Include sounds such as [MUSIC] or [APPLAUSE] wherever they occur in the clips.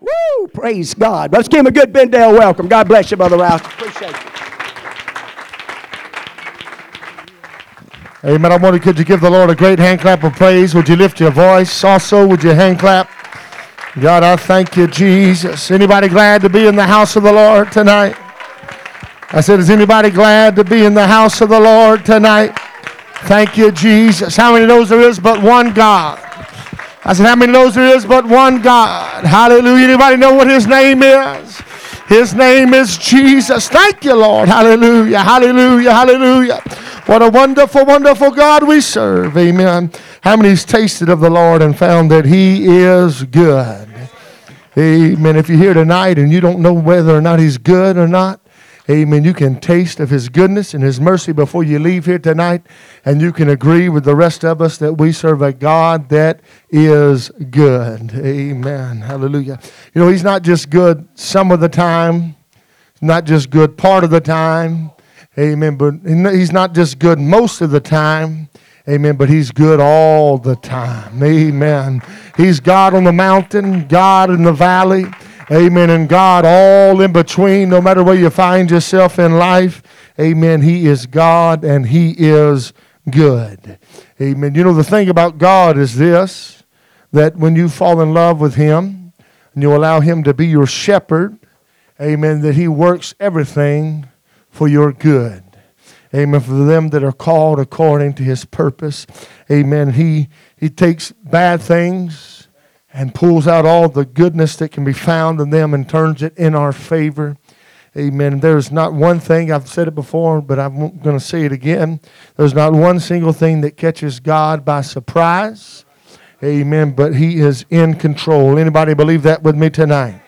Woo! Praise God. Let's give him a good Bendale welcome. God bless you, Brother Rouse. Appreciate you. Amen. I wonder, could you give the Lord a great hand clap of praise? Would you lift your voice? Also, would you hand clap? God, I thank you, Jesus. Anybody glad to be in the house of the Lord tonight? I said, is anybody glad to be in the house of the Lord tonight? Thank you, Jesus. How many knows there is but one God? I said, how many knows there is but one God? Hallelujah. Anybody know what his name is? His name is Jesus. Thank you, Lord. Hallelujah. Hallelujah. Hallelujah. What a wonderful, wonderful God we serve. Amen. How many's tasted of the Lord and found that He is good? Amen. If you're here tonight and you don't know whether or not He's good or not, Amen. You can taste of His goodness and His mercy before you leave here tonight, and you can agree with the rest of us that we serve a God that is good. Amen. Hallelujah. You know, He's not just good some of the time, not just good part of the time. Amen. But He's not just good most of the time. Amen. But He's good all the time. Amen. He's God on the mountain, God in the valley. Amen. And God all in between, no matter where you find yourself in life. Amen. He is God and He is good. Amen. You know, the thing about God is this that when you fall in love with Him and you allow Him to be your shepherd, amen, that He works everything for your good. Amen. For them that are called according to His purpose. Amen. He, he takes bad things and pulls out all the goodness that can be found in them and turns it in our favor. Amen. There's not one thing, I've said it before, but I'm going to say it again. There's not one single thing that catches God by surprise. Amen. But He is in control. Anybody believe that with me tonight?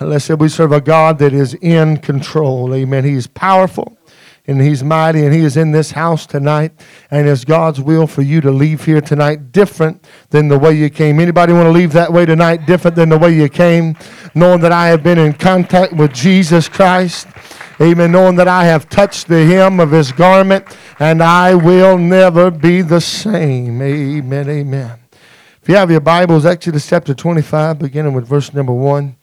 Let's say we serve a God that is in control. Amen. He is powerful and he's mighty and he is in this house tonight and it's god's will for you to leave here tonight different than the way you came. Anybody want to leave that way tonight different than the way you came? Knowing that i have been in contact with jesus christ amen knowing that i have touched the hem of his garment and i will never be the same. Amen amen. If you have your bibles exodus chapter 25 beginning with verse number 1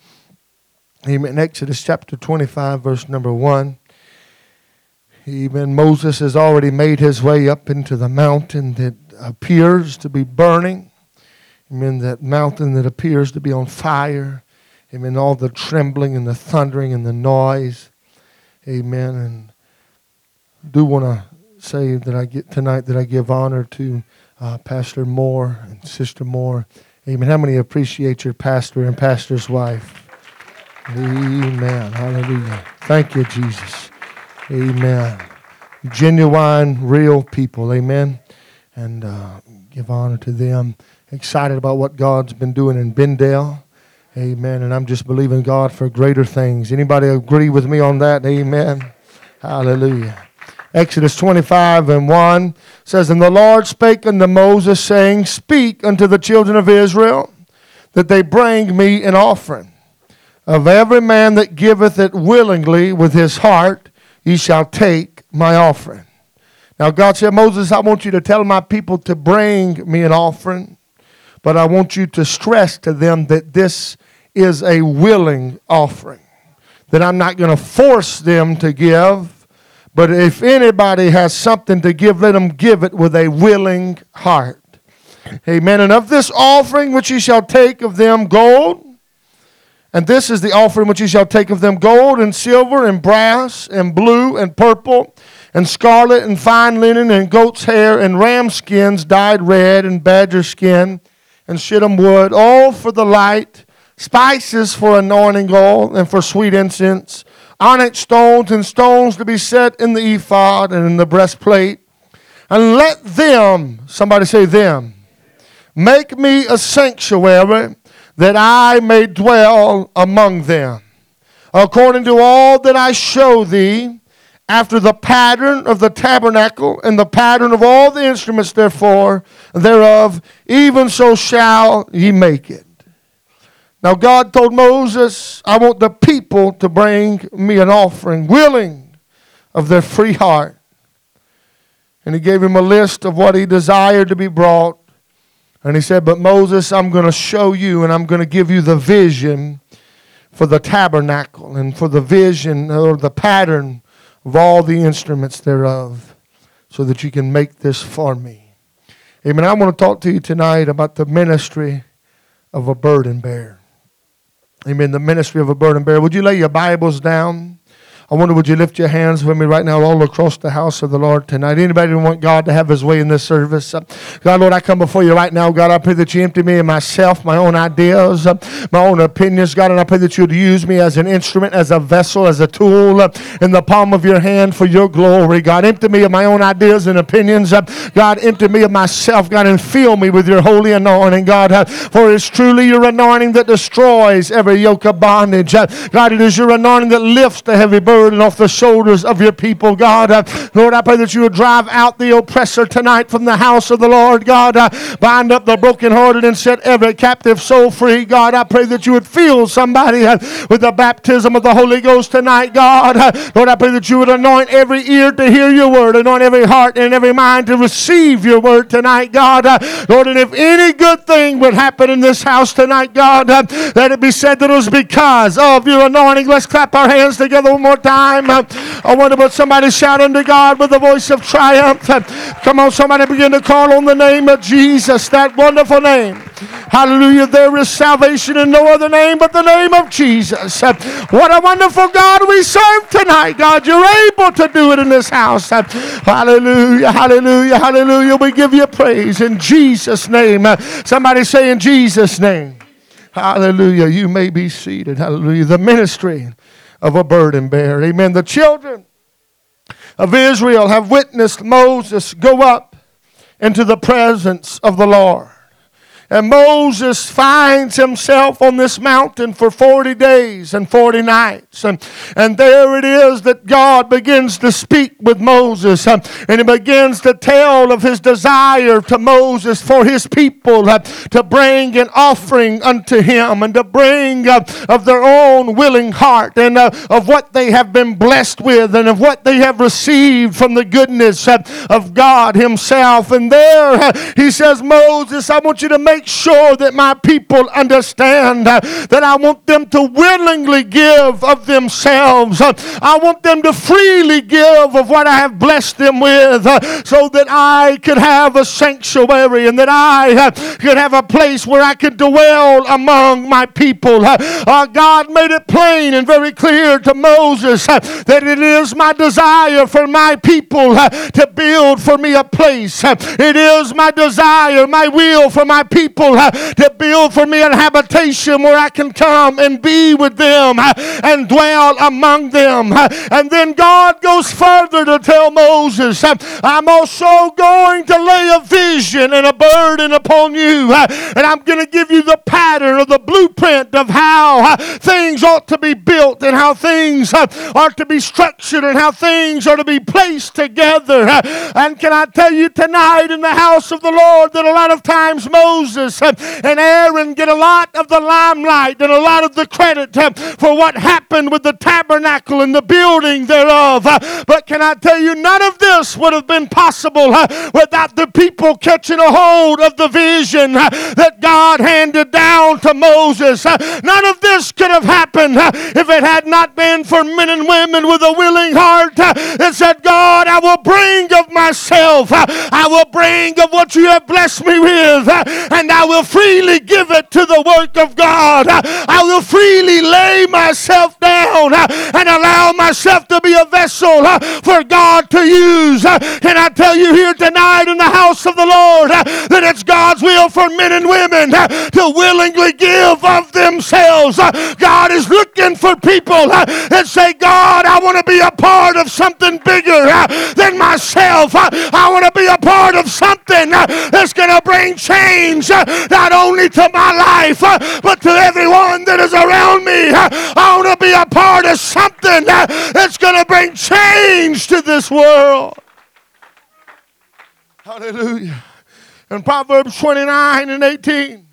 amen exodus chapter 25 verse number 1 even Moses has already made his way up into the mountain that appears to be burning. Amen. That mountain that appears to be on fire. Amen. All the trembling and the thundering and the noise. Amen. And I do want to say that I get tonight that I give honor to uh, Pastor Moore and Sister Moore. Amen. How many appreciate your pastor and pastor's wife? Amen. Hallelujah. Thank you, Jesus. Amen. Genuine, real people. Amen. And uh, give honor to them. Excited about what God's been doing in Bendale. Amen. And I'm just believing God for greater things. Anybody agree with me on that? Amen. Hallelujah. Exodus 25 and 1 says, And the Lord spake unto Moses, saying, Speak unto the children of Israel, that they bring me an offering. Of every man that giveth it willingly with his heart, ye shall take my offering. Now, God said, Moses, I want you to tell my people to bring me an offering, but I want you to stress to them that this is a willing offering, that I'm not going to force them to give, but if anybody has something to give, let them give it with a willing heart. Amen. And of this offering which ye shall take of them gold, and this is the offering which ye shall take of them gold and silver and brass and blue and purple and scarlet and fine linen and goat's hair and ram skins dyed red and badger skin and shittim wood, all for the light, spices for anointing oil and for sweet incense, onyx stones and stones to be set in the ephod and in the breastplate. And let them, somebody say them, make me a sanctuary that I may dwell among them, according to all that I show thee, after the pattern of the tabernacle and the pattern of all the instruments therefore thereof, even so shall ye make it. Now God told Moses, I want the people to bring me an offering, willing of their free heart. And he gave him a list of what he desired to be brought. And he said, But Moses, I'm going to show you and I'm going to give you the vision for the tabernacle and for the vision or the pattern of all the instruments thereof so that you can make this for me. Amen. I want to talk to you tonight about the ministry of a burden bearer. Amen. The ministry of a burden bearer. Would you lay your Bibles down? I wonder, would you lift your hands with me right now all across the house of the Lord tonight? Anybody want God to have his way in this service? God, Lord, I come before you right now. God, I pray that you empty me of myself, my own ideas, my own opinions. God, and I pray that you would use me as an instrument, as a vessel, as a tool in the palm of your hand for your glory. God, empty me of my own ideas and opinions. God, empty me of myself, God, and fill me with your holy anointing, God. For it's truly your anointing that destroys every yoke of bondage. God, it is your anointing that lifts the heavy burden burden off the shoulders of your people, God. Uh, Lord, I pray that you would drive out the oppressor tonight from the house of the Lord, God. Uh, bind up the brokenhearted and set every captive soul free, God. I pray that you would fill somebody uh, with the baptism of the Holy Ghost tonight, God. Uh, Lord, I pray that you would anoint every ear to hear your word, anoint every heart and every mind to receive your word tonight, God. Uh, Lord, and if any good thing would happen in this house tonight, God, uh, let it be said that it was because of your anointing. Let's clap our hands together one more time time. I wonder what somebody shout unto God with a voice of triumph. Come on, somebody begin to call on the name of Jesus, that wonderful name. Hallelujah. There is salvation in no other name but the name of Jesus. What a wonderful God we serve tonight, God. You're able to do it in this house. Hallelujah. Hallelujah. Hallelujah. We give you praise in Jesus' name. Somebody say in Jesus' name. Hallelujah. You may be seated. Hallelujah. The ministry of a burden bearer. Amen. The children of Israel have witnessed Moses go up into the presence of the Lord. And Moses finds himself on this mountain for 40 days and 40 nights. And, and there it is that God begins to speak with Moses. And he begins to tell of his desire to Moses for his people uh, to bring an offering unto him and to bring uh, of their own willing heart and uh, of what they have been blessed with and of what they have received from the goodness of God himself. And there he says, Moses, I want you to make make sure that my people understand uh, that I want them to willingly give of themselves. Uh, I want them to freely give of what I have blessed them with uh, so that I could have a sanctuary and that I could have a place where I could dwell among my people. God made it plain and very clear to Moses that it is my desire for my people to build for me a place. It is my desire, my will for my people people to build for me a habitation where I can come and be with them and dwell among them. And then God goes further to tell Moses, I'm also going to lay a vision and a burden upon you. And I'm going to give you the pattern or the blueprint of how things ought to be built and how things are to be structured and how things are to be placed together. And can I tell you tonight in the house of the Lord that a lot of times Moses Moses um, and Aaron get a lot of the limelight and a lot of the credit um, for what happened with the tabernacle and the building thereof. Uh, but can I tell you, none of this would have been possible uh, without the people catching a hold of the vision uh, that God handed down to Moses. None of this could have happened if it had not been for men and women with a willing heart that said, God, I will bring of myself, I will bring of what you have blessed me with, and and I will freely give it to the work of God. I will freely lay myself down and allow myself to be a vessel for God to use. Can I tell you here tonight in the house of the Lord that it's God's will for men and women to willingly give of themselves? God is looking for people that say, God, I want to be a part of something bigger than myself. I want to be a part of something bring change not only to my life, uh, but to everyone that is around me. Uh, I want to be a part of something uh, that's going to bring change to this world. Hallelujah. In Proverbs 29 and 18,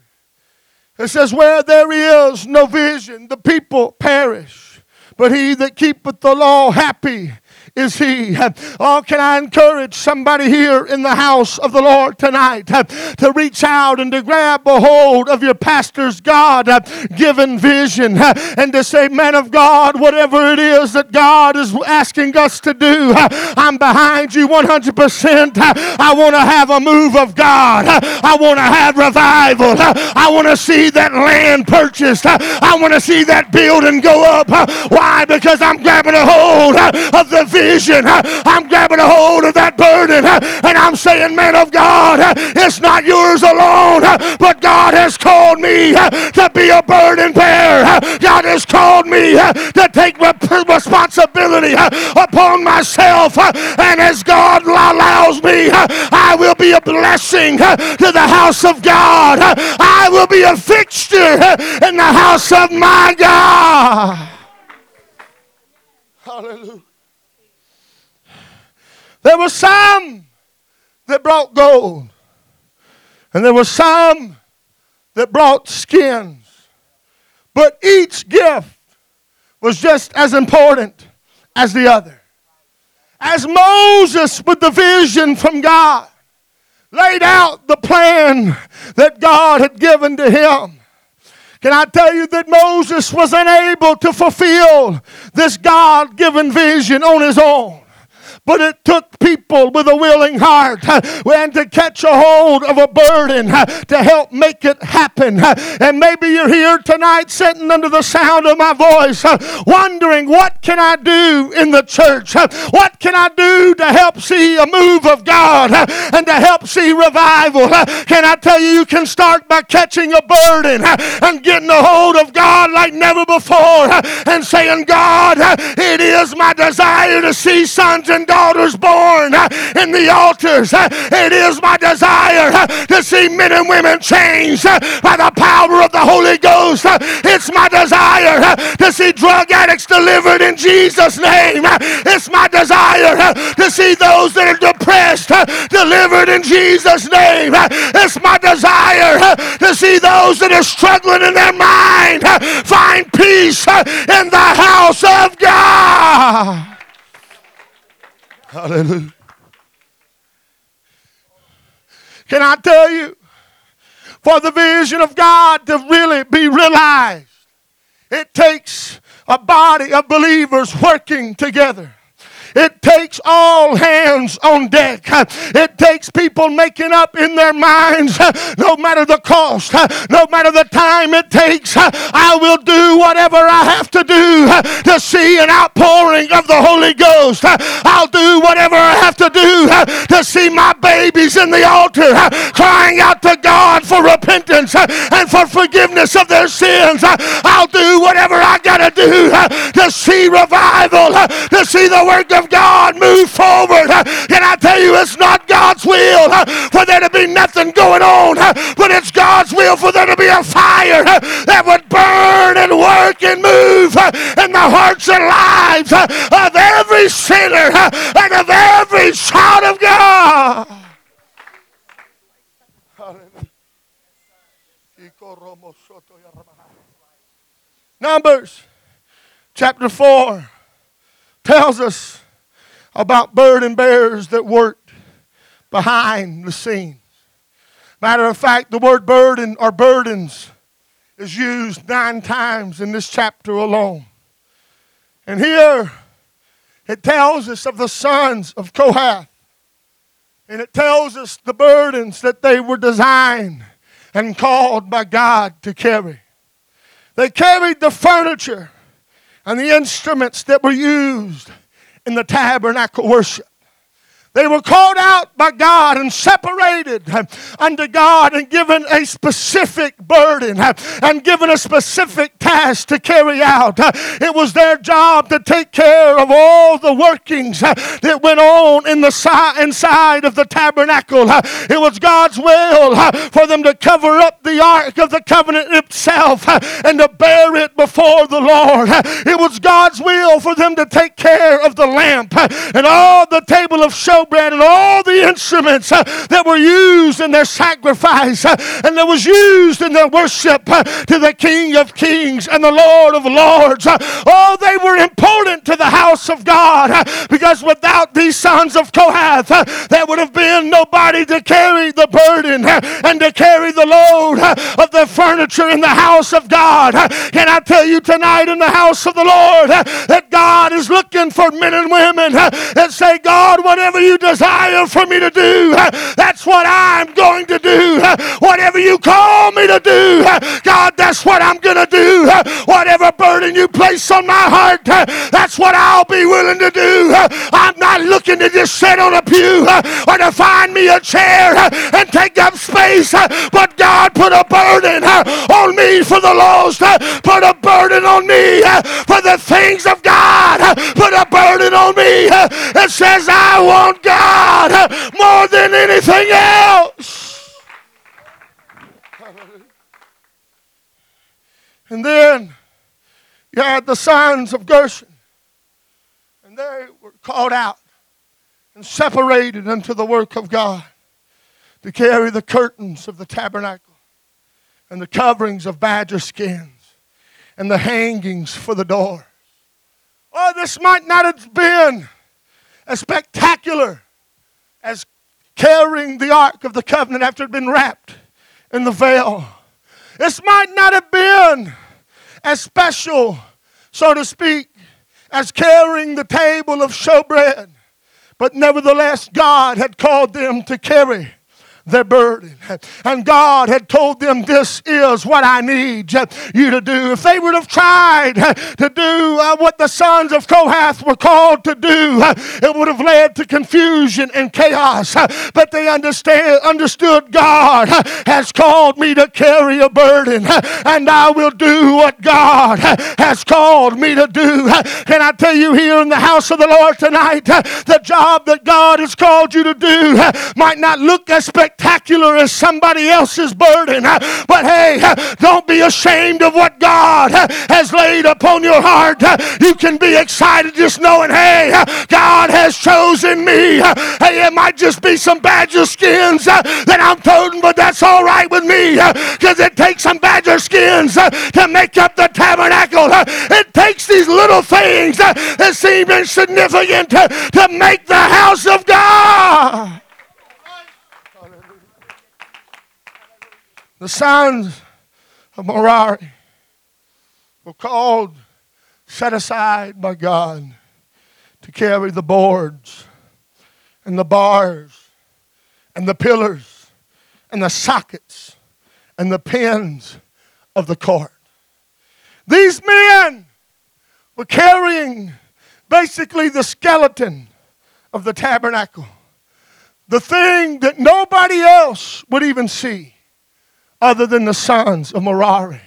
it says, Where there is no vision, the people perish. But he that keepeth the law happy is He. Oh, can I encourage somebody here in the house of the Lord tonight uh, to reach out and to grab a hold of your pastor's God uh, given vision uh, and to say, Man of God, whatever it is that God is asking us to do, I'm behind you 100%. I want to have a move of God. I want to have revival. I want to see that land purchased. I want to see that building go up. Why? Because I'm grabbing a hold of the vision. I'm grabbing a hold of that burden. And I'm saying, man of God, it's not yours alone, but God has called me to be a burden bearer. God has called me to take responsibility upon myself. And as God allows me, I will be a blessing to the house of God. I will be a fixture in the house of my God. Hallelujah. There were some that brought gold, and there were some that brought skins. But each gift was just as important as the other. As Moses, with the vision from God, laid out the plan that God had given to him. Can I tell you that Moses was unable to fulfill this God given vision on his own? But it took people with a willing heart and to catch a hold of a burden to help make it happen. And maybe you're here tonight sitting under the sound of my voice wondering what can I do in the church? What can I do to help see a move of God and to help see revival? Can I tell you you can start by catching a burden and getting a hold of God like never before and saying, God, it is my desire to see sons and daughters daughters born uh, in the altars. Uh, it is my desire uh, to see men and women changed by the power of the Holy Ghost. It's my desire to see drug addicts delivered in Jesus' name. It's my desire to see those that are depressed delivered in Jesus' name. It's my desire to see those that are struggling in their mind find peace in the house of God. Hallelujah. Can I tell you, for the vision of God to really be realized, it takes a body of believers working together. It takes all hands on deck. It takes people making up in their minds, no matter the cost, no matter the time it takes, I will do whatever I have to do to see an outpouring of the Holy Ghost. I'll do whatever I have to do to see my babies in the altar crying out to God for repentance and for forgiveness of their sins. I'll do whatever I got to do to see revival, to see the work of God move forward. Can I tell you, it's not God's will for there to be nothing going on, but it's God's will for there to be a fire that would burn and work and move in the hearts and lives of every sinner and of every child of God. Numbers chapter 4 tells us about burden bearers that worked behind the scenes. Matter of fact, the word burden or burdens is used nine times in this chapter alone. And here it tells us of the sons of Kohath. And it tells us the burdens that they were designed and called by God to carry. They carried the furniture and the instruments that were used in the tabernacle worship. They were called out by God and separated uh, unto God and given a specific burden uh, and given a specific task to carry out. Uh, it was their job to take care of all the workings that went on in the si- inside of the tabernacle. It was God's will for them to cover up the ark of the covenant itself and to bear it before the Lord. It was God's will for them to take care of the lamp and all the table of show showbread and all the instruments uh, that were used in their sacrifice uh, and that was used in their worship uh, to the King of Kings and the Lord of Lords. Uh, oh, they were important to the house of God uh, because without these sons of Kohath, uh, there would have been nobody to carry the burden and to carry the load of the furniture in the house of God. Can I tell you tonight in the house of the Lord that God is looking for men and women that say, God, whatever you desire for me to do, that's what I'm going to do. Whatever you call me to do, God, that's what I'm going to do. Whatever burden you place on my heart, that's what I'll be willing to do. I'm not looking to just sit on a pew or to find me a chair and take up space, but God put a burden on me for the lost, put a burden on me for the things of God, put a burden on me that says, I want God more than anything else. And then you had the sons of Gershon, and they were called out and separated unto the work of God to carry the curtains of the tabernacle and the coverings of badger skins and the hangings for the door. Oh, this might not have been as spectacular as carrying the Ark of the Covenant after it had been wrapped in the veil. This might not have been as special, so to speak, as carrying the table of showbread, but nevertheless, God had called them to carry their burden. And God had told them, This is what I need you to do. If they would have tried to do uh, what the sons of Kohath were called to do, it would have led to confusion and chaos. But they understand, understood God has called me to carry a burden, and I will do what God has called me to do. Can I tell you here in the house of the Lord tonight, the job that God has called you to do might not look as spectacular spectacular as somebody else's burden. Uh, but hey, uh, don't be ashamed of what God uh, has laid upon your heart. You can be excited just knowing, hey, God has chosen me. Hey, it might just be some badger skins that I'm toting, but that's all right with me because it takes some badger skins to make up the tabernacle. It takes these little things that seem insignificant to make the house of God. The sons of Merari were called, set aside by God to carry the boards and the bars and the pillars and the sockets and the pins of the court. These men were carrying basically the skeleton of the tabernacle, the thing that nobody else would even see other than the sons of Merari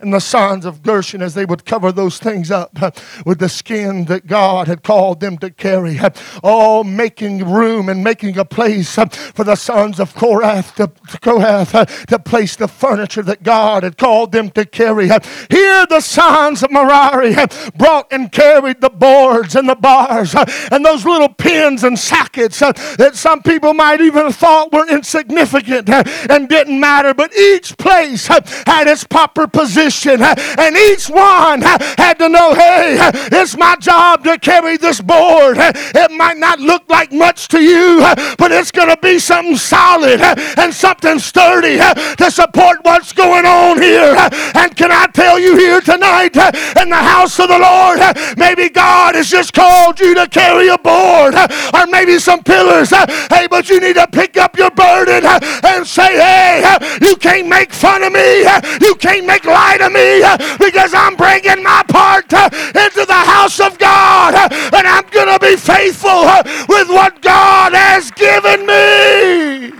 and the sons of Gershon as they would cover those things up [LAUGHS] with the skin that God had called them to carry. All [LAUGHS] oh, making room and making a place [LAUGHS] for the sons of Korath to, Kohath to place the furniture that God had called them to carry. Here the sons of Merari brought and carried the boards and the bars and those little pins and sockets that some people might even have thought were insignificant and didn't matter, but each place had its proper position And each one had to know hey, it's my job to carry this board. It might not look like much to you, but it's going to be something solid and something sturdy to support what's going on here. And can I tell you here tonight in the house of the Lord, maybe God has just called you to carry a board or maybe some pillars. Hey, but you need to pick up your burden and say, hey, you can't make fun of me. You can't make light to me uh, because I'm bringing my part uh, into the house of God uh, and I'm going to be faithful with what God has given me.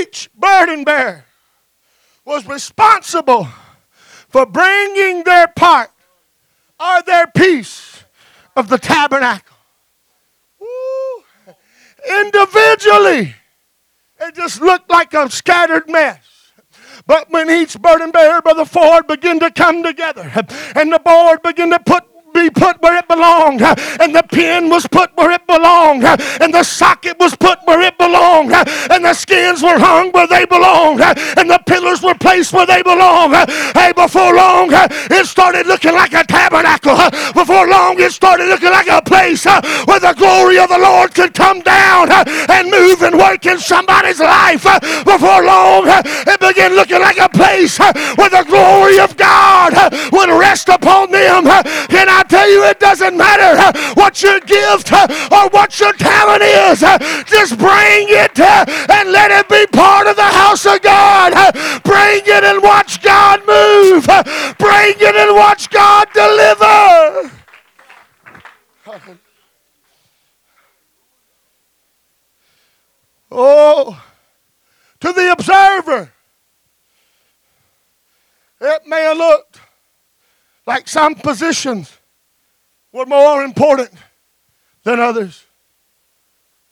Each burden bearer was responsible for bringing their part or their piece of the tabernacle. Woo. Individually it just looked like a scattered mess. But when each burden bearer, Brother Ford, began to come together and the board began to put be put where it belonged, and the pin was put where it belonged, and the socket was put where it belonged, and the skins were hung where they belonged, and the pillars were placed where they belonged. Hey, before long, it started looking like a tabernacle. Before long, it started looking like a place where the glory of the Lord could come down and move and work in somebody's life. Before long, it began looking like a place where the glory of God would rest upon them. Can I tell you, it doesn't matter uh, what your gift uh, or what your talent is. Uh, just bring it and let it be part of the house of God. Bring it and watch God move. Bring it and watch God deliver. [LAUGHS] Oh, to the observer, it may have looked like some positions were more important than others.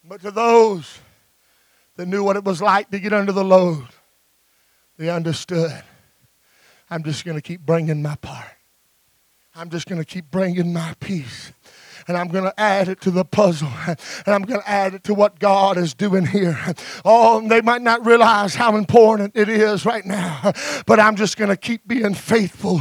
But to those that knew what it was like to get under the load, they understood. I'm just going to keep bringing my part. I'm just going to keep bringing my piece and I'm going to add it to the puzzle, and I'm going to add it to what God is doing here. Oh, they might not realize how important it is right now, but I'm just going to keep being faithful,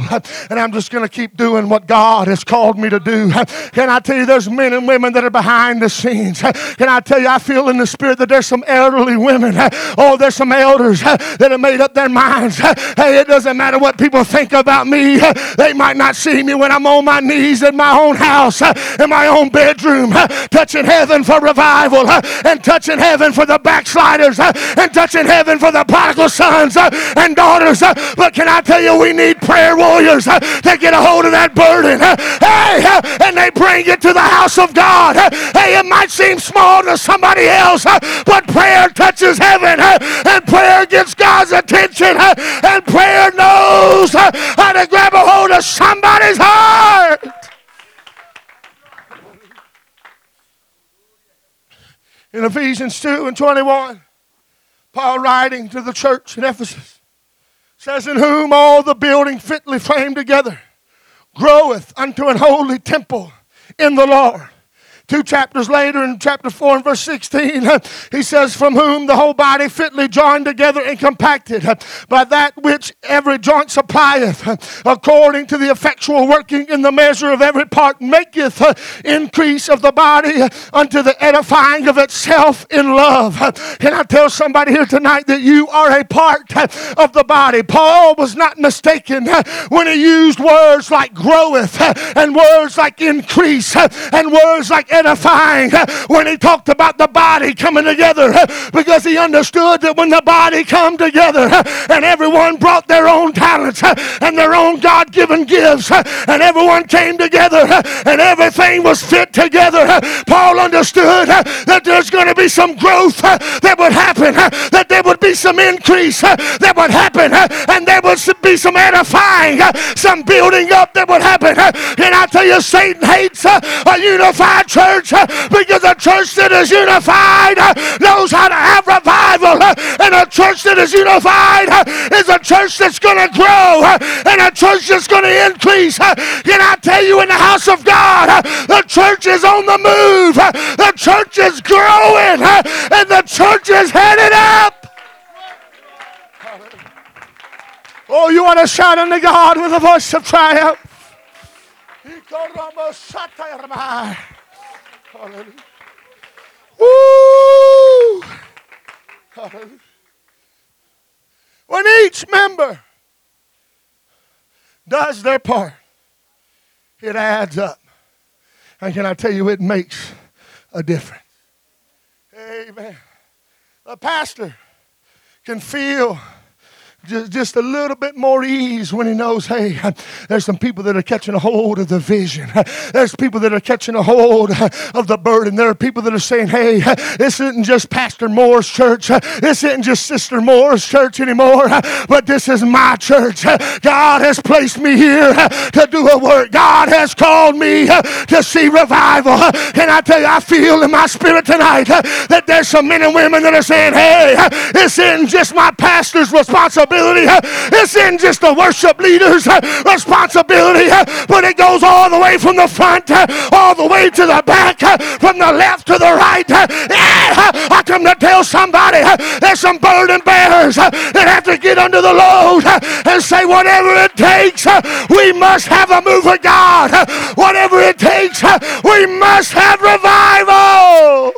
and I'm just going to keep doing what God has called me to do. Can I tell you, there's men and women that are behind the scenes. Can I tell you, I feel in the spirit that there's some elderly women. Oh, there's some elders that have made up their minds. Hey, it doesn't matter what people think about me. They might not see me when I'm on my knees in my own house, in my my own bedroom, touching heaven for revival, and touching heaven for the backsliders, and touching heaven for the prodigal sons and daughters. But can I tell you, we need prayer warriors to get a hold of that burden. Hey, and they bring it to the house of God. Hey, it might seem small to somebody else, but prayer touches heaven, and prayer gets God's attention, and prayer knows how to grab a hold of somebody's heart. In Ephesians 2 and 21, Paul writing to the church in Ephesus says, In whom all the building fitly framed together groweth unto an holy temple in the Lord Two chapters later, in chapter 4 and verse 16, [LAUGHS] he says, From whom the whole body fitly joined together and compacted by that which every joint supplieth, according to the effectual working in the measure of every part, maketh increase of the body unto the edifying of itself in love. Can I tell somebody here tonight that you are a part of the body? Paul was not mistaken when he used words like groweth and words like increase and words like edifying uh, when he talked about the body coming together uh, because he understood that when the body come together uh, and everyone brought their own talents and their own God-given gifts and everyone came together and everything was fit together Paul understood that there's going to be some growth that would happen that there would be some increase that would happen and there would be some edifying some building up that would happen and I tell you Satan hates a unified church church because a church that is unified knows how to have revival. And a church that is unified is a church that's going to grow and a church that's going to increase. Can I tell you in the house of God, the church is on the move, the church is growing, and the church is headed up. Oh, you want to shout unto God with a voice of triumph. Hallelujah. Woo! Hallelujah. When each member does their part, it adds up. And can I tell you, it makes a difference. Amen. A pastor can feel just, just a little bit more ease when he knows, hey, there's some people that are catching a hold of the vision. There's people that are catching a hold of the burden. There are people that are saying, hey, this isn't just Pastor Moore's church. This isn't just Sister Moore's church anymore, but this is my church. God has placed me here to do a work. God has called me to see revival. And I tell you, I feel in my spirit tonight that there's some men and women that are saying, hey, this isn't just my pastor's responsibility responsibility. It's in just the worship leader's responsibility, but it goes all the way from the front, all the way to the back, from the left to the right. I come to tell somebody there's some burden bearers that have to get under the load and say, whatever it takes, we must have a move of God. Whatever it takes, we must have revival.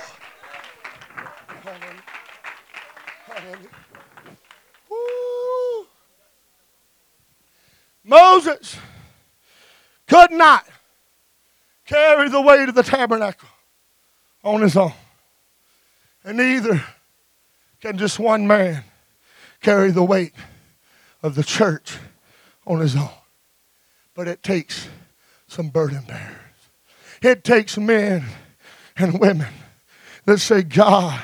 Moses could not carry the weight of the tabernacle on his own. And neither can just one man carry the weight of the church on his own. But it takes some burden bearers. It takes men and women that say, God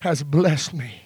has blessed me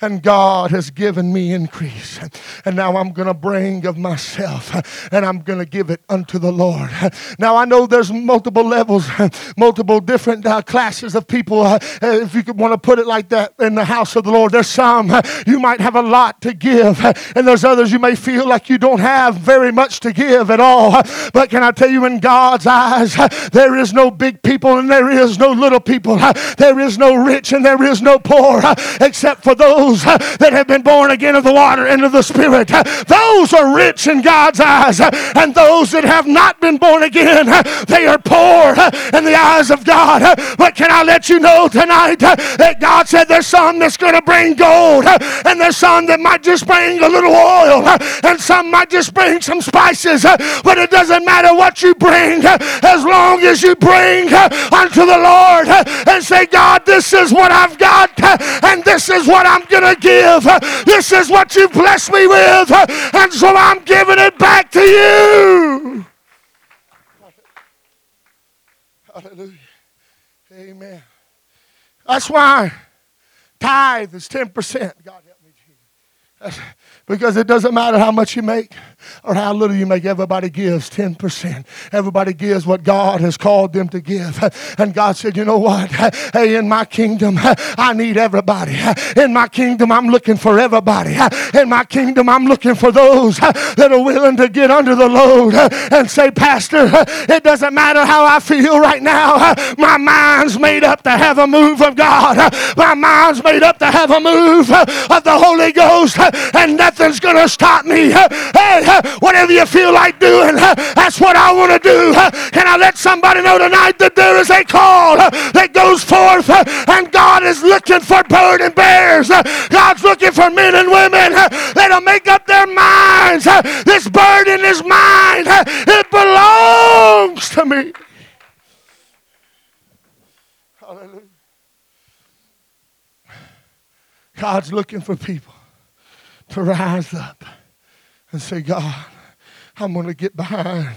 and God has given me increase. And now I'm going to bring of myself and I'm going to give it unto the Lord. Now I know there's multiple levels, multiple different uh, classes of people, uh, if you could want to put it like that, in the house of the Lord. There's some you might have a lot to give, and there's others you may feel like you don't have very much to give at all. But can I tell you, in God's eyes, there is no big people and there is no little people. There is no rich and there is no poor, except for those those uh, that have been born again of the water and of the Spirit. Uh, those are rich in God's eyes. Uh, and those that have not been born again, uh, they are poor uh, in the eyes of God. Uh, but can I let you know tonight that God said there's some that's going to bring gold, and there's some that might just bring a little oil, and some might just bring some spices. But it doesn't matter what you bring as long as you bring unto the Lord and say, God, this is what I've got, and this is what I'm going going to give. This is what you blessed me with, and so I'm giving it back to you. Hallelujah. Amen. That's why tithe is 10%. God help me, Jesus. Because it doesn't matter how much you make or how little you make, everybody gives 10%. Everybody gives what God has called them to give. And God said, You know what? Hey, in my kingdom, I need everybody. In my kingdom, I'm looking for everybody. In my kingdom, I'm looking for those that are willing to get under the load and say, Pastor, it doesn't matter how I feel right now. My mind's made up to have a move of God. My mind's made up to have a move of the Holy Ghost, and nothing's going to stop me. Hey, whatever you feel like doing, that's what I want to do. Can I let somebody know tonight that there is a call that goes forth and God is looking for burden bears. God's looking for men and women that'll make up their minds. This burden is mine. It belongs to me. Hallelujah. God's looking for people to rise up and say, God, I'm going to get behind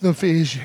the vision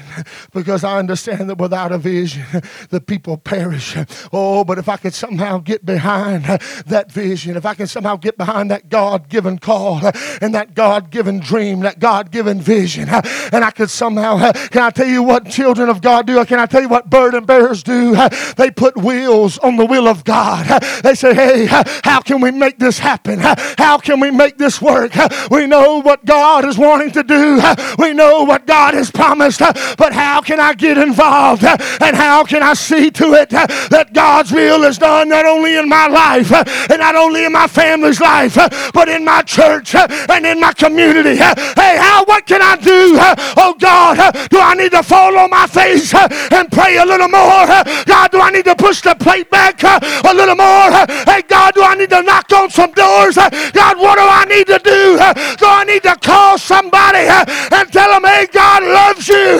because I understand that without a vision, the people perish. Oh, but if I could somehow get behind that vision, if I can somehow get behind that God given call and that God given dream, that God given vision, and I could somehow, can I tell you what children of God do? Can I tell you what burden bearers do? They put wheels on the will of God. They say, hey, how can we make this happen? How can we make this work? We know what God is wanting to do. We know what God is promised, uh, but how can I get involved? Uh, and how can I see to it uh, that God's will is done not only in my life and not only in my family's life, but in my church and in my community? Hey, how, what can I do? Oh God, do I need to fall on my face and pray a little more? God, do I need to push the plate back a little more? Hey, God, do I need to knock on some doors? God, what do I need to do? Do I need to call somebody and tell them, hey, God loves loves you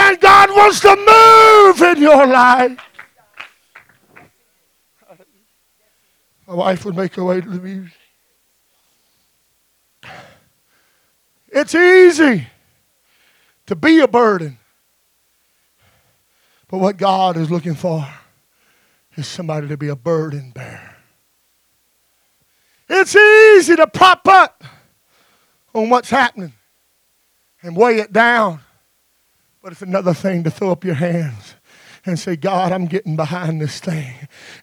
and God wants to move in your life. My wife would make her way to the music. It's easy to be a burden. But what God is looking for is somebody to be a burden bearer. It's easy to prop up on what's happening and weigh it down. But it's another thing to throw up your hands and say, God, I'm getting behind this thing,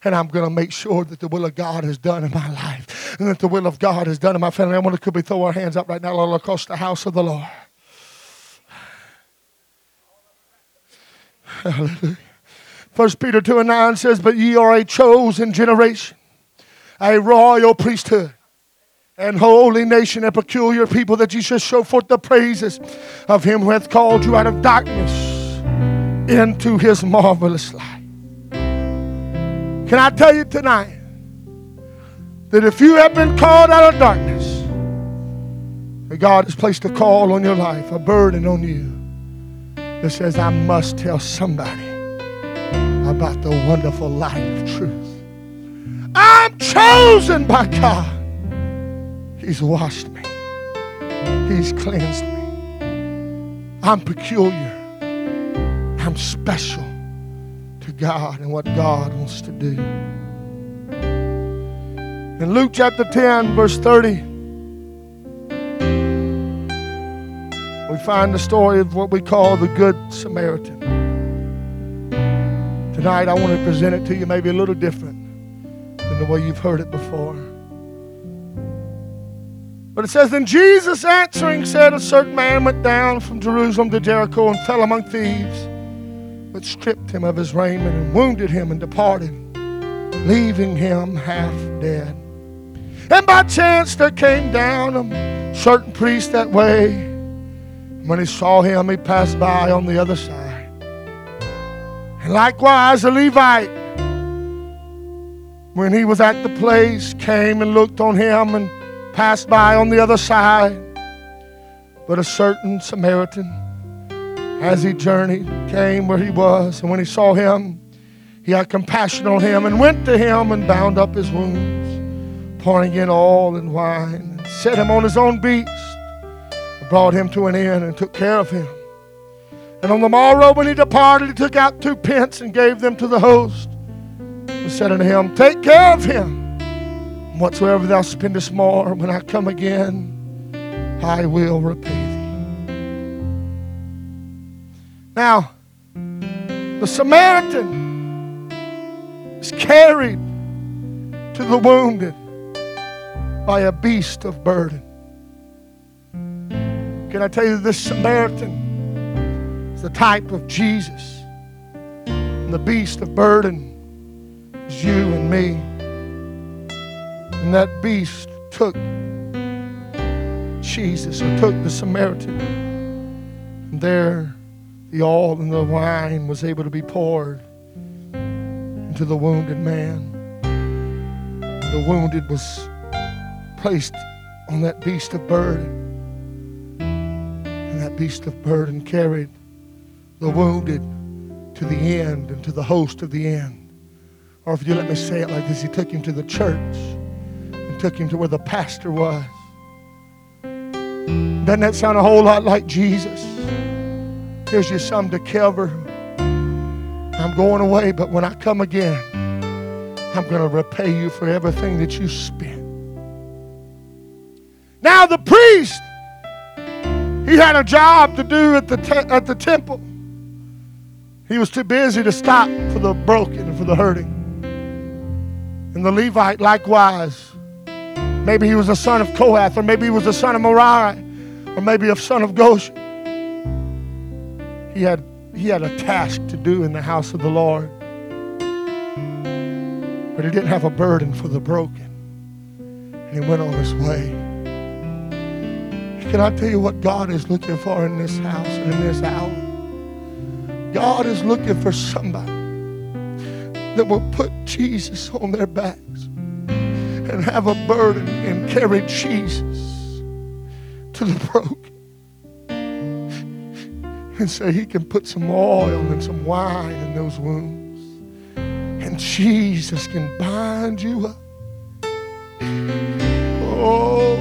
and I'm going to make sure that the will of God is done in my life. and that the will of God is done in my family. I to could we throw our hands up right now all across the house of the Lord. Hallelujah. First Peter 2 and 9 says, But ye are a chosen generation, a royal priesthood, and holy nation, a peculiar people, that ye should show forth the praises of him who hath called you out of darkness into his marvelous light. Can I tell you tonight that if you have been called out of darkness, that God has placed a call on your life, a burden on you that says, I must tell somebody about the wonderful light of truth. I'm chosen by God. He's washed me, He's cleansed me. I'm peculiar, I'm special to God and what God wants to do. In Luke chapter 10, verse 30, we find the story of what we call the Good Samaritan. Tonight, I want to present it to you maybe a little different than the way you've heard it before. But it says, Then Jesus answering said, A certain man went down from Jerusalem to Jericho and fell among thieves, but stripped him of his raiment and wounded him and departed, leaving him half dead. And by chance there came down a certain priest that way. And When he saw him, he passed by on the other side. And likewise, a Levite, when he was at the place, came and looked on him and passed by on the other side. But a certain Samaritan, as he journeyed, came where he was. And when he saw him, he had compassion on him and went to him and bound up his wounds, pouring in oil and wine, and set him on his own beast, and brought him to an inn and took care of him. And on the morrow, when he departed, he took out two pence and gave them to the host, and said unto him, Take care of him. Whatsoever thou spendest more, when I come again, I will repay thee. Now, the Samaritan is carried to the wounded by a beast of burden. Can I tell you this Samaritan is the type of Jesus? And the beast of burden is you and me. And that beast took Jesus or took the Samaritan. And there the oil and the wine was able to be poured into the wounded man. The wounded was placed on that beast of burden. And that beast of burden carried the wounded to the end and to the host of the end. Or if you let me say it like this, he took him to the church took him to where the pastor was. Doesn't that sound a whole lot like Jesus? Here's your son to cover. I'm going away, but when I come again, I'm going to repay you for everything that you spent. Now the priest, he had a job to do at the, te- at the temple. He was too busy to stop for the broken and for the hurting. And the Levite likewise. Maybe he was a son of Kohath, or maybe he was a son of Merari, or maybe a son of Gershon. He had, he had a task to do in the house of the Lord. But he didn't have a burden for the broken. And he went on his way. Can I tell you what God is looking for in this house and in this hour? God is looking for somebody that will put Jesus on their backs and have a burden and carry Jesus to the [LAUGHS] broken and say he can put some oil and some wine in those wounds and Jesus can bind you up. Oh,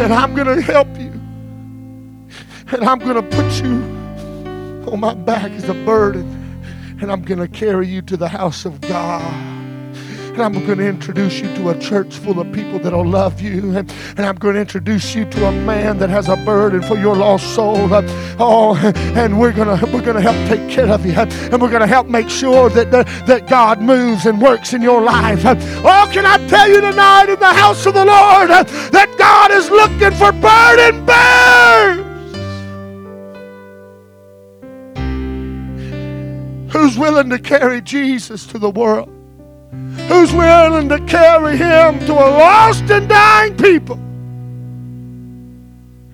and I'm going to help you. And I'm going to put you on my back as a burden. And I'm going to carry you to the house of God. I'm going to introduce you to a church full of people that'll love you. And, and I'm going to introduce you to a man that has a burden for your lost soul. Oh, and we're going to we're going to help take care of you. And we're going to help make sure that, that, that God moves and works in your life. Oh, can I tell you tonight in the house of the Lord that God is looking for burden bearers? Who's willing to carry Jesus to the world? Who's willing to carry him to a lost and dying people?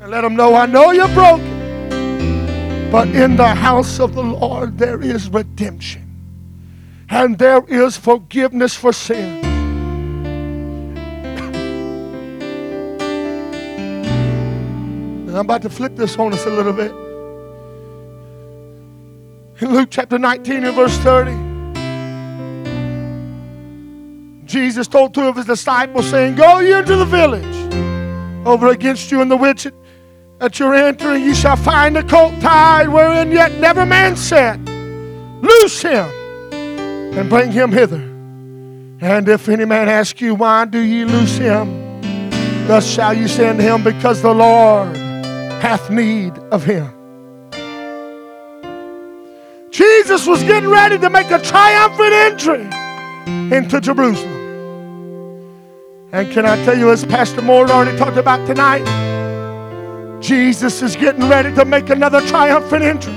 And let them know, I know you're broken, but in the house of the Lord there is redemption. And there is forgiveness for sins. And I'm about to flip this on us a little bit. In Luke chapter 19 and verse 30, Jesus told two of his disciples, saying, Go ye into the village over against you in the which at you're entering, ye shall find a colt tied wherein yet never man sat. Loose him and bring him hither. And if any man ask you, Why do ye loose him? Thus shall you say unto him, Because the Lord hath need of him. Jesus was getting ready to make a triumphant entry into Jerusalem. And can I tell you, as Pastor Moore already talked about tonight, Jesus is getting ready to make another triumphant entry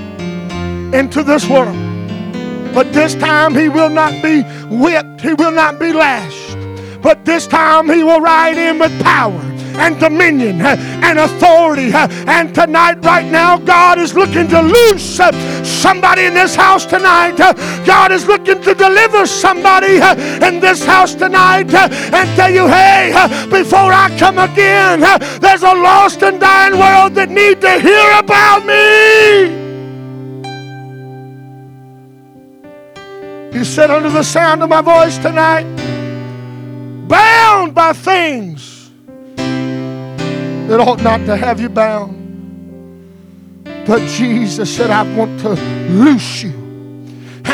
into this world. But this time he will not be whipped, he will not be lashed. But this time he will ride in with power and dominion eh, and authority. Eh, and tonight, right now, God is looking to loose eh, somebody in this house tonight. God is looking to deliver somebody in this house tonight and tell you, hey, before I come again, there's a lost and dying world that need to hear about me. You sit under the sound of my voice tonight, bound by things that ought not to have you bound. But Jesus said, I want to loose you.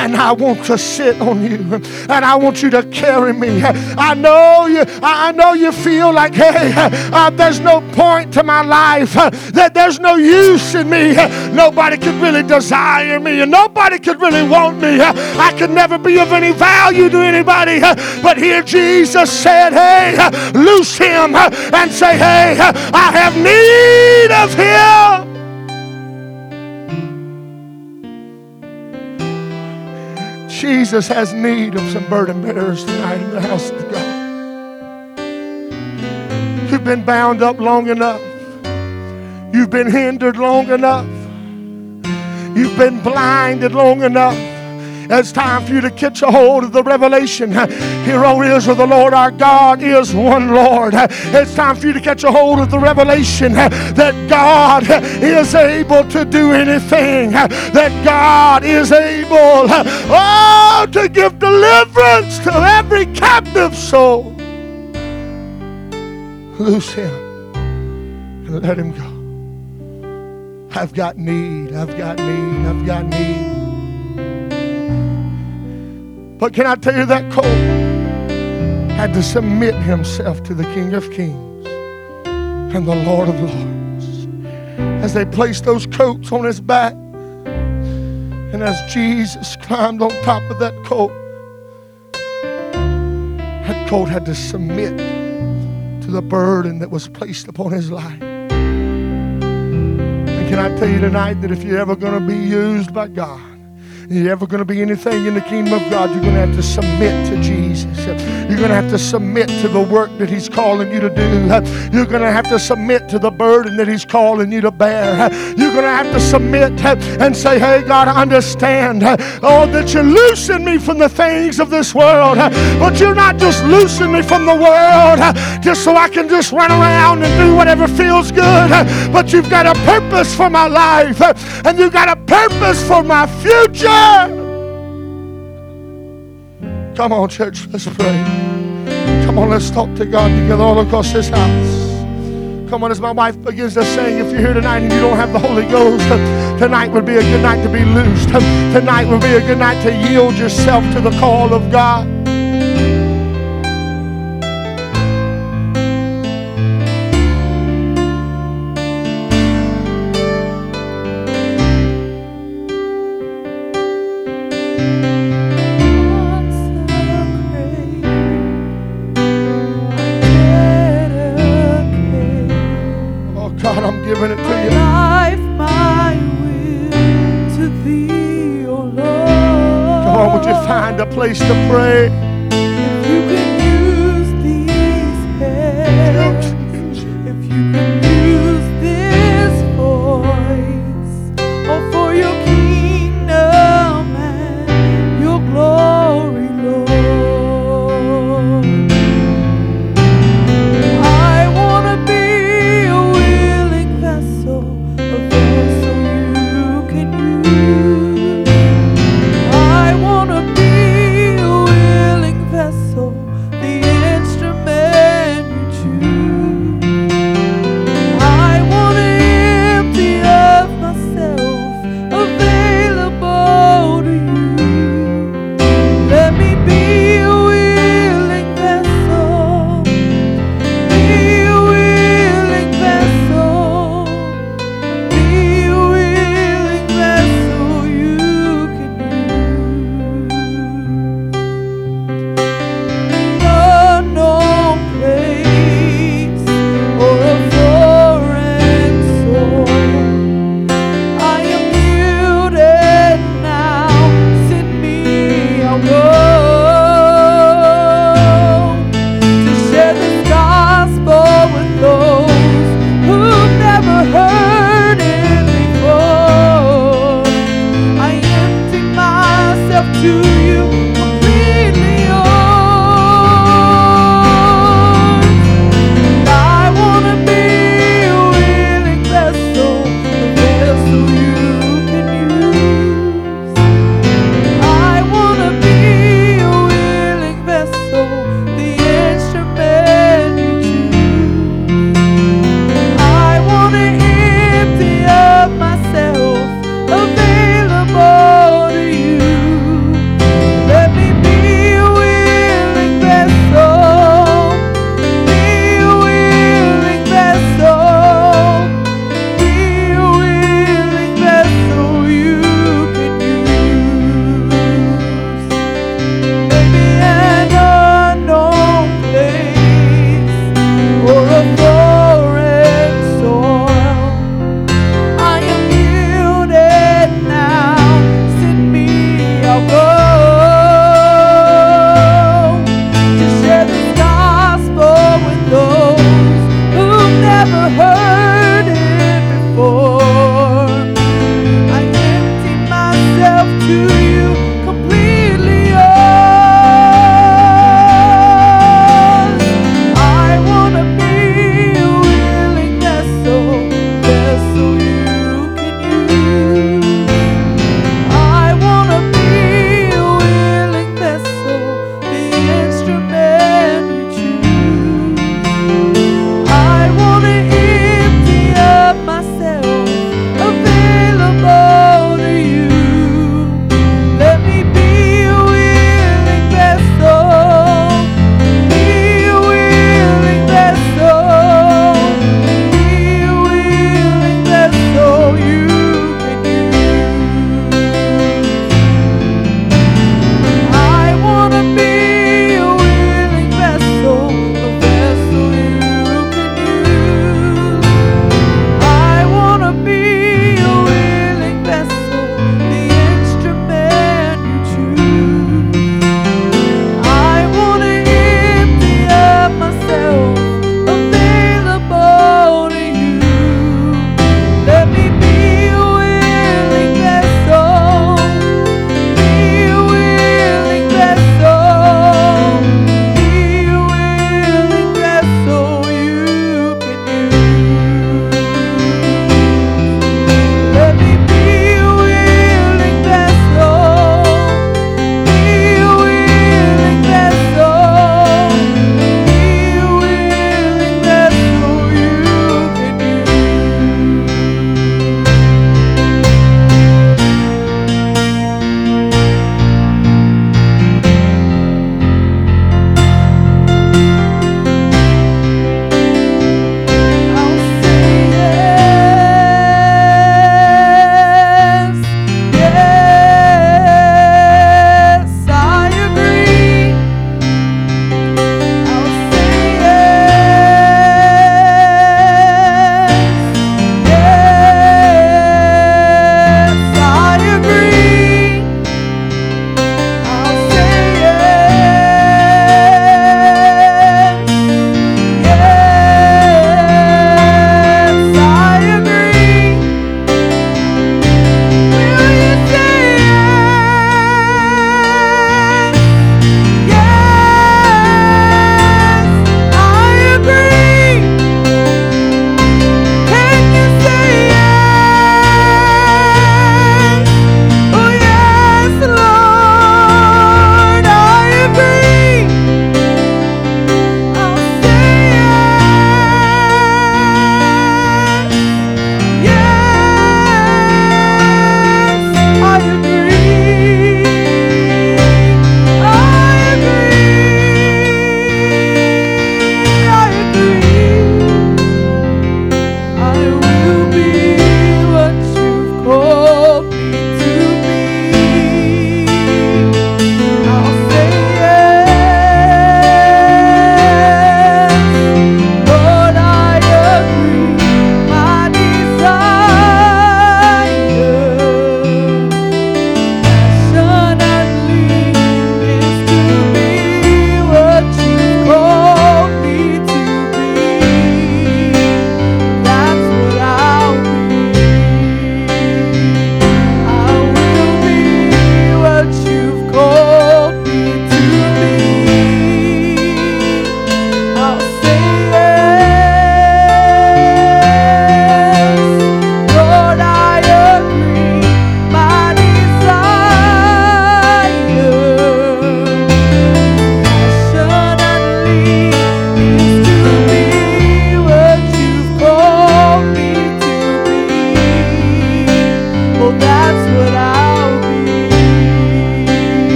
And I want to sit on you, and I want you to carry me. I know you. I know you feel like, hey, uh, there's no point to my life. That there's no use in me. nobody could really desire me, and nobody could really want me. I could never be of any value to anybody. but here Jesus said, hey, loose him and say, hey, I have need of him. Jesus has need of some burden bearers tonight in the house of God. You've been bound up long enough. You've been hindered long enough. You've been blinded long enough. It's time for you to catch a hold of the revelation. Hear, O Israel, the Lord our God is one Lord. It's time for you to catch a hold of the revelation that God is able to do anything, that God is able, oh, to give deliverance to every captive soul. Loose him and let him go. I've got need, I've got need, I've got need. But can I tell you that colt had to submit himself to the King of Kings and the Lord of Lords as they placed those coats on his back. And as Jesus climbed on top of that colt, that colt had to submit to the burden that was placed upon his life. And can I tell you tonight that if you're ever going to be used by God, you're ever going to be anything in the kingdom of God, you're going to have to submit to Jesus. You're going to have to submit to the work that He's calling you to do. You're going to have to submit to the burden that He's calling you to bear. You're going to have to submit and say, Hey, God, I understand. Oh, that you're loosing me from the things of this world. But you're not just loosing me from the world just so I can just run around and do whatever feels good. But you've got a purpose for my life, and you've got a purpose for my future. Come on, church, let's pray. Come on, let's talk to God together all across this house. Come on, as my wife begins to sing, if you're here tonight and you don't have the Holy Ghost, tonight would be a good night to be loosed. Tonight would be a good night to yield yourself to the call of God. Place to pray?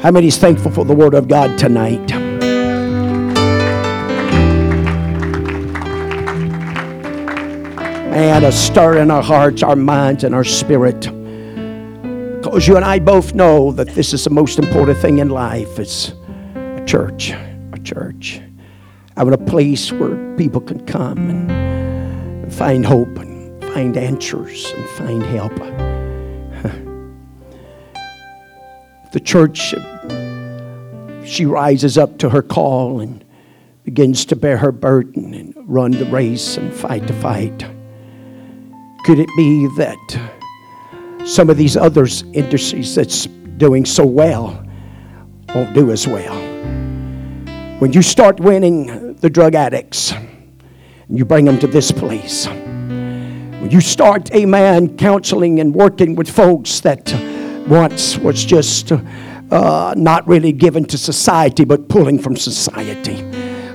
How many is thankful for the Word of God tonight? And a stir in our hearts, our minds, and our spirit. Because you and I both know that this is the most important thing in life is a church. A church. Having a place where people can come and find hope and find answers and find help. The church, she rises up to her call and begins to bear her burden and run the race and fight the fight. Could it be that some of these other industries that's doing so well won't do as well? When you start winning the drug addicts, and you bring them to this place. When you start, amen, counseling and working with folks that once was just uh, not really given to society, but pulling from society.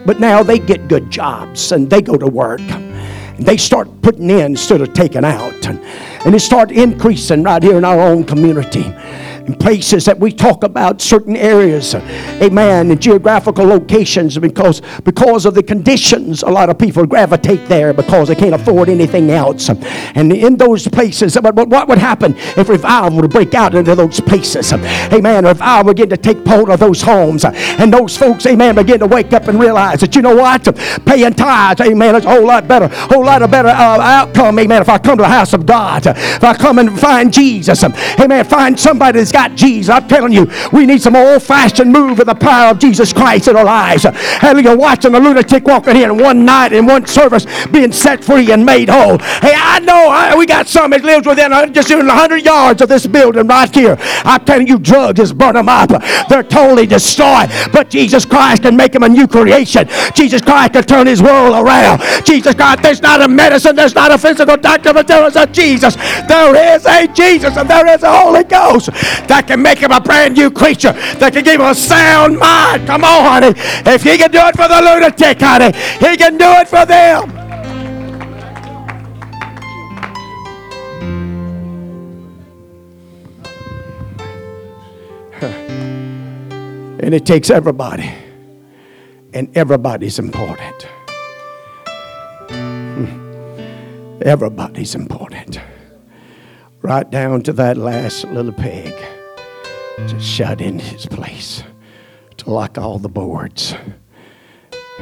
But now they get good jobs and they go to work. And they start putting in instead of taking out. And, and it start increasing right here in our own community in places that we talk about certain areas amen and geographical locations because because of the conditions a lot of people gravitate there because they can't afford anything else. And in those places but what would happen if revival would break out into those places? Amen If I begin to take hold of those homes and those folks amen begin to wake up and realize that you know what? Paying tithes amen is a whole lot better a whole lot of better uh, outcome amen if I come to the house of God if I come and find Jesus amen find somebody that's got Jesus. I'm telling you, we need some old fashioned move of the power of Jesus Christ in our lives. Hallelujah. Watching a lunatic walking here in one night in one service being set free and made whole. Hey, I know I, we got some that lives within just in 100 yards of this building right here. I'm telling you, drugs just burn them up. They're totally destroyed. But Jesus Christ can make them a new creation. Jesus Christ can turn his world around. Jesus Christ, there's not a medicine, there's not a physical doctor, but there is a Jesus. There is a Jesus and there is a Holy Ghost that can make him a brand new creature, that can give him a sound mind. Come on, honey. If he can do it for the lunatic, honey, he can do it for them. [LAUGHS] And it takes everybody. And everybody's important. [LAUGHS] Everybody's important. Right down to that last little peg to shut in his place, to lock all the boards. [LAUGHS]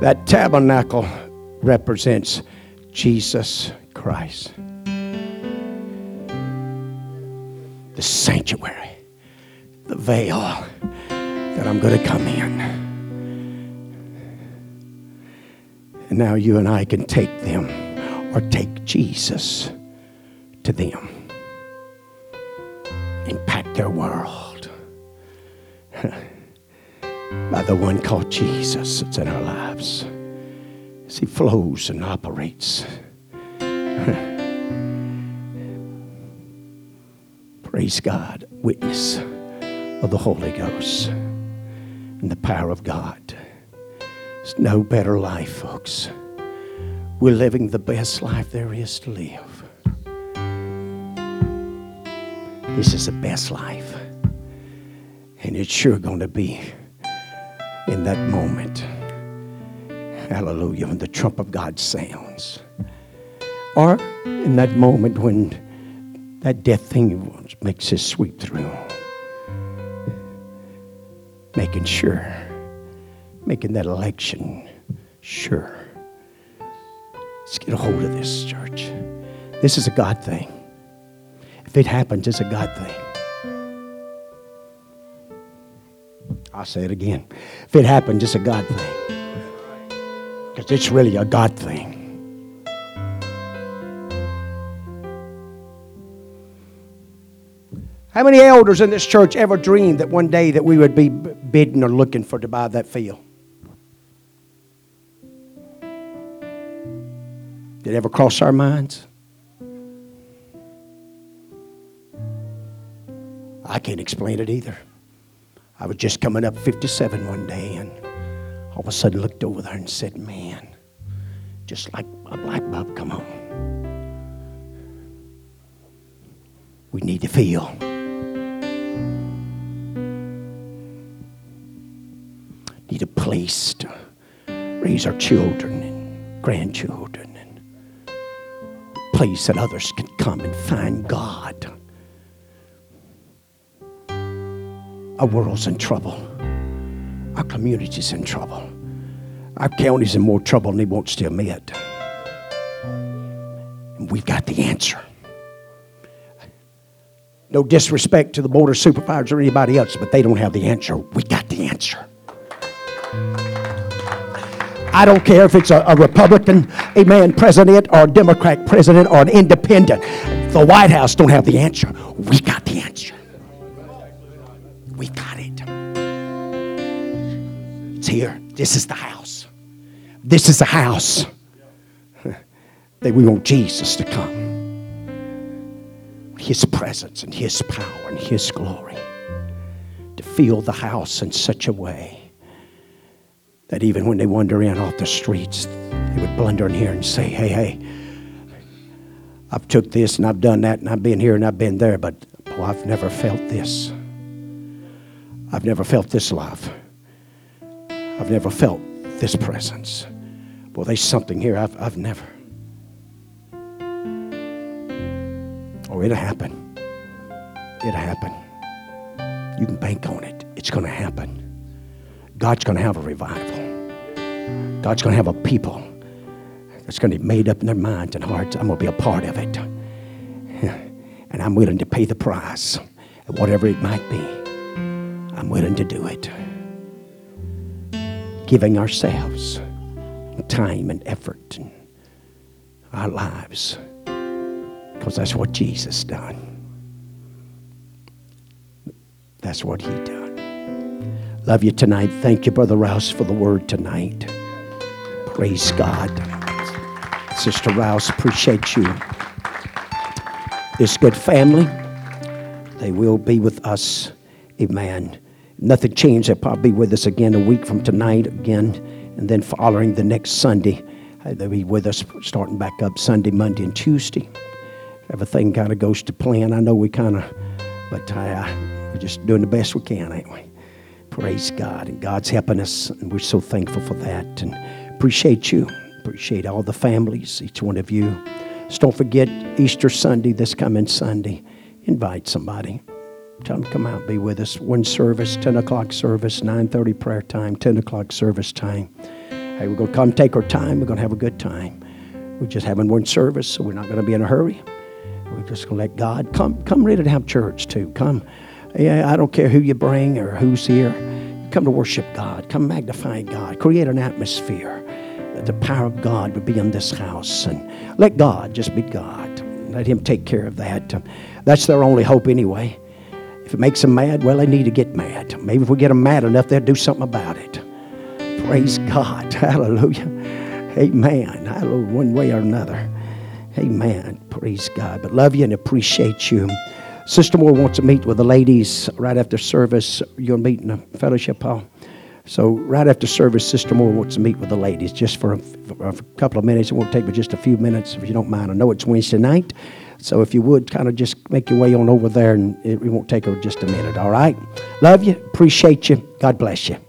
that tabernacle represents Jesus Christ. The sanctuary, the veil that I'm going to come in. And now you and I can take them or take Jesus to them impact their world [LAUGHS] by the one called Jesus that's in our lives as He flows and operates. [LAUGHS] Praise God, witness of the Holy Ghost and the power of God. There's no better life, folks. We're living the best life there is to live. This is the best life. And it's sure going to be in that moment. Hallelujah. When the trump of God sounds. Or in that moment when that death thing makes his sweep through. Making sure. Making that election sure. Let's get a hold of this, church. This is a God thing. If it happens, it's a God thing. I'll say it again. If it happens, it's a God thing. Because it's really a God thing. How many elders in this church ever dreamed that one day that we would be bidding or looking for to buy that field? Did it ever cross our minds? I can't explain it either. I was just coming up 57 one day and all of a sudden looked over there and said, Man, just like a black bub come on. We need to feel. Need a place to raise our children and grandchildren and a place that others can come and find God. Our world's in trouble. Our community's in trouble. Our county's in more trouble than he wants to admit. And we've got the answer. No disrespect to the board of supervisors or anybody else, but they don't have the answer. We got the answer. I don't care if it's a, Republican, a man president or a Democrat president or an independent. The White House don't have the answer. We got the answer. We got it. It's here. This is the house. This is the house [LAUGHS] that we want Jesus to come. His presence and His power and His glory. To fill the house in such a way that even when they wander in off the streets, they would blunder in here and say, hey, hey, I've took this and I've done that and I've been here and I've been there, but oh, I've never felt this. I've never felt this love. I've never felt this presence. Well, there's something here I've, I've never. Oh, it'll happen. It'll happen. You can bank on it. It's going to happen. God's going to have a revival. God's going to have a people that's going to be made up in their minds and hearts. I'm going to be a part of it. [LAUGHS] And I'm willing to pay the price, whatever it might be. I'm willing to do it. Giving ourselves time and effort and our lives because that's what Jesus done. That's what he done. Love you tonight. Thank you, Brother Rouse, for the word tonight. Praise God. Sister Rouse, appreciate you. This good family, they will be with us. Amen. Nothing changed. They'll probably be with us again a week from tonight again. And then following the next Sunday, uh, they'll be with us starting back up Sunday, Monday, and Tuesday. Everything kind of goes to plan. I know we kind of, but uh, we're just doing the best we can, ain't we? Praise God. And God's helping us, and we're so thankful for that. And appreciate you. Appreciate all the families, each one of you. Just don't forget Easter Sunday, this coming Sunday. Invite somebody. Tell them come out, be with us. One service, 10 o'clock service, 9.30 prayer time, 10 o'clock service time. Hey, we're going to come take our time. We're going to have a good time. We're just having one service, so we're not going to be in a hurry. We're just going to let God come. Come ready to have church too. Come. Yeah, I don't care who you bring or who's here. Come to worship God. Come magnify God. Create an atmosphere that the power of God would be in this house. And let God just be God. Let Him take care of that. That's their only hope anyway. If it makes them mad, well, they need to get mad. Maybe if we get them mad enough, they'll do something about it. Praise God. [LAUGHS] Hallelujah. Amen. Hallelujah. One way or another. Amen. Praise God. But love you and appreciate you. Sister Moore wants to meet with the ladies right after service. You're meeting a fellowship hall. So right after service, Sister Moore wants to meet with the ladies just for a, for a couple of minutes. It won't take but just a few minutes if you don't mind. I know it's Wednesday night. So if you would kind of just make your way on over there and it, it won't take just a minute, all right? Love you. Appreciate you. God bless you.